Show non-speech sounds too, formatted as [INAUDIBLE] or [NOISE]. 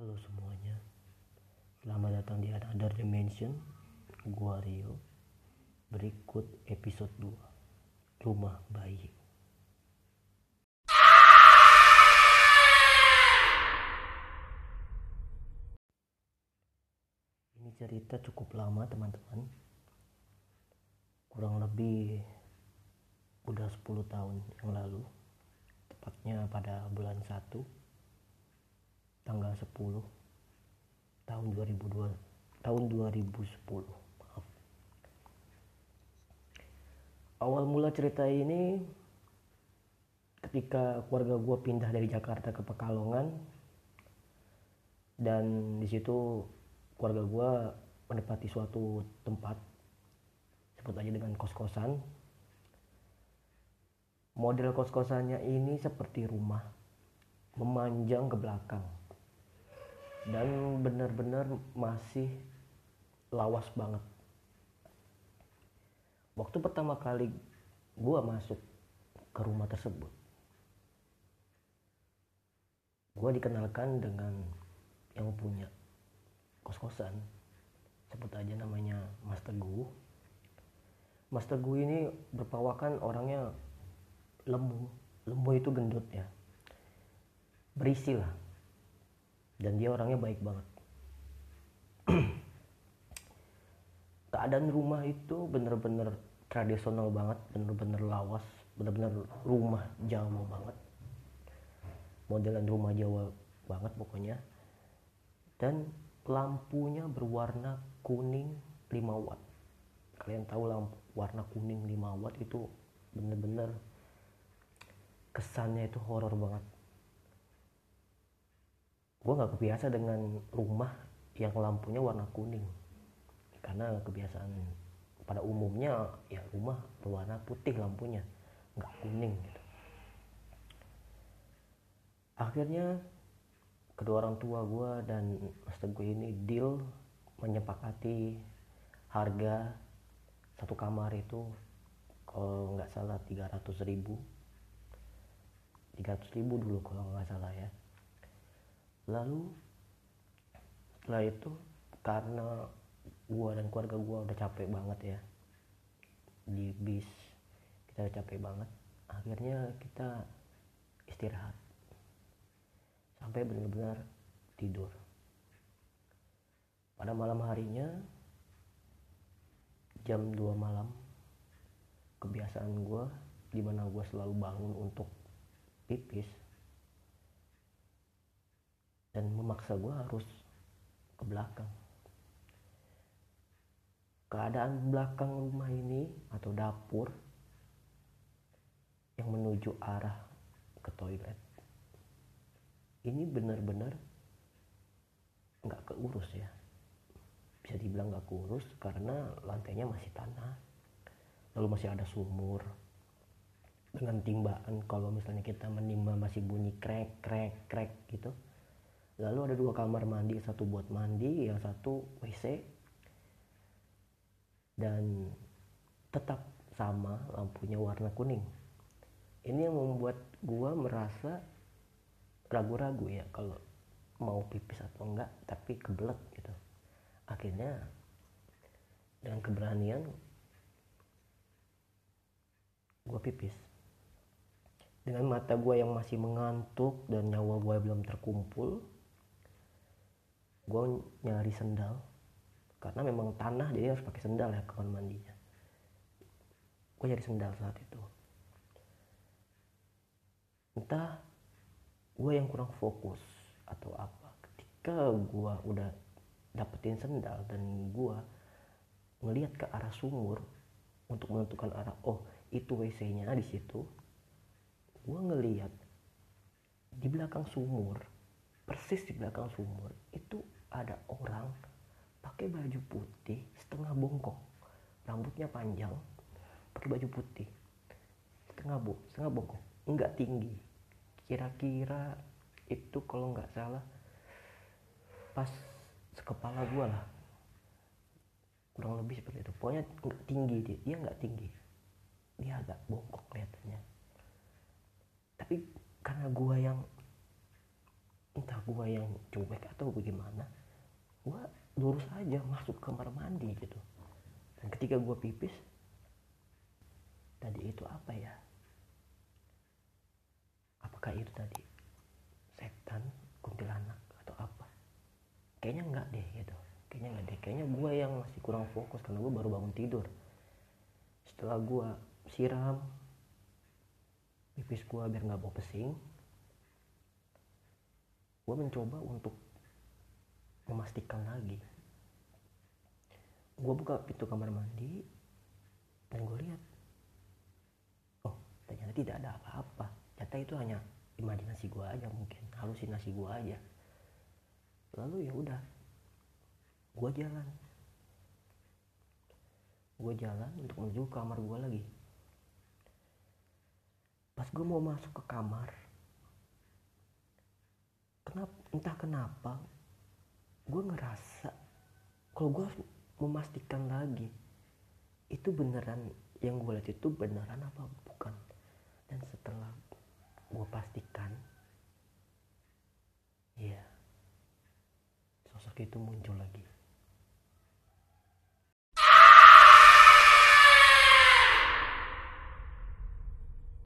Halo semuanya. Selamat datang di Another Dimension. Gua Rio. Berikut episode 2 Rumah Bayi. Ini cerita cukup lama teman-teman. Kurang lebih Udah 10 tahun yang lalu. Tepatnya pada bulan 1 Tanggal 10 tahun 2002 tahun 2010 maaf. Awal mula cerita ini ketika keluarga gue pindah dari Jakarta ke Pekalongan dan di situ keluarga gue menempati suatu tempat sebut aja dengan kos-kosan. Model kos-kosannya ini seperti rumah memanjang ke belakang dan benar-benar masih lawas banget. Waktu pertama kali gue masuk ke rumah tersebut, gue dikenalkan dengan yang punya kos-kosan, sebut aja namanya Mas Teguh. Mas Teguh ini berpawakan orangnya lemu, lemu itu gendut ya, berisi lah dan dia orangnya baik banget. [CLEARS THROAT] Keadaan rumah itu bener-bener tradisional banget bener-bener lawas bener-bener rumah Jawa banget. Modelan rumah Jawa banget pokoknya. Dan lampunya berwarna kuning 5 watt. Kalian tahu lampu warna kuning 5 watt itu bener-bener kesannya itu horor banget gue nggak kebiasa dengan rumah yang lampunya warna kuning. Karena kebiasaan pada umumnya ya rumah berwarna putih lampunya nggak kuning gitu. Akhirnya kedua orang tua gue dan mas teguh ini deal menyepakati harga satu kamar itu kalau nggak salah 300 ribu. 300 ribu dulu kalau nggak salah ya lalu setelah itu karena gua dan keluarga gua udah capek banget ya di bis kita udah capek banget akhirnya kita istirahat. Sampai benar-benar tidur. Pada malam harinya jam 2 malam kebiasaan gue di mana gue selalu bangun untuk pipis dan memaksa gue harus ke belakang. Keadaan belakang rumah ini atau dapur yang menuju arah ke toilet ini benar-benar nggak keurus ya. Bisa dibilang nggak keurus karena lantainya masih tanah lalu masih ada sumur. Dengan timbaan kalau misalnya kita menimba masih bunyi krek krek krek gitu lalu ada dua kamar mandi satu buat mandi yang satu WC dan tetap sama lampunya warna kuning. Ini yang membuat gua merasa ragu-ragu ya kalau mau pipis atau enggak tapi kebelet gitu. Akhirnya dengan keberanian gua pipis. Dengan mata gua yang masih mengantuk dan nyawa gua belum terkumpul gue nyari sendal. Karena memang tanah jadi harus pakai sendal ya kamar mandinya. Gue nyari sendal saat itu. Entah gue yang kurang fokus atau apa. Ketika gue udah dapetin sendal dan gue ngelihat ke arah sumur untuk menentukan arah oh itu WC-nya di situ gue ngelihat di belakang sumur persis di belakang sumur itu ada orang pakai baju putih setengah bongkok rambutnya panjang pakai baju putih setengah bo setengah bongkok nggak tinggi. Kira-kira itu kalau nggak salah pas sekepala gua lah kurang lebih seperti itu. Pokoknya nggak tinggi dia dia nggak tinggi. Dia agak bongkok kelihatannya. Tapi karena gua yang entah gue yang cuek atau bagaimana lurus aja masuk kamar mandi gitu. Dan ketika gue pipis tadi itu apa ya? Apakah itu tadi setan kuntilanak atau apa? Kayaknya enggak deh gitu. Kayaknya enggak deh. Kayaknya gue yang masih kurang fokus karena gue baru bangun tidur. Setelah gue siram pipis gue biar nggak bau pesing gue mencoba untuk memastikan lagi gue buka pintu kamar mandi dan gue lihat oh ternyata tidak ada apa-apa. Ternyata itu hanya imajinasi gue aja mungkin halusinasi gue aja. Lalu ya udah gue jalan. Gue jalan untuk menuju kamar gue lagi. Pas gue mau masuk ke kamar kenapa entah kenapa gue ngerasa kalau gue memastikan lagi itu beneran yang gue lihat itu beneran apa bukan? Dan setelah gue pastikan ya sosok itu muncul lagi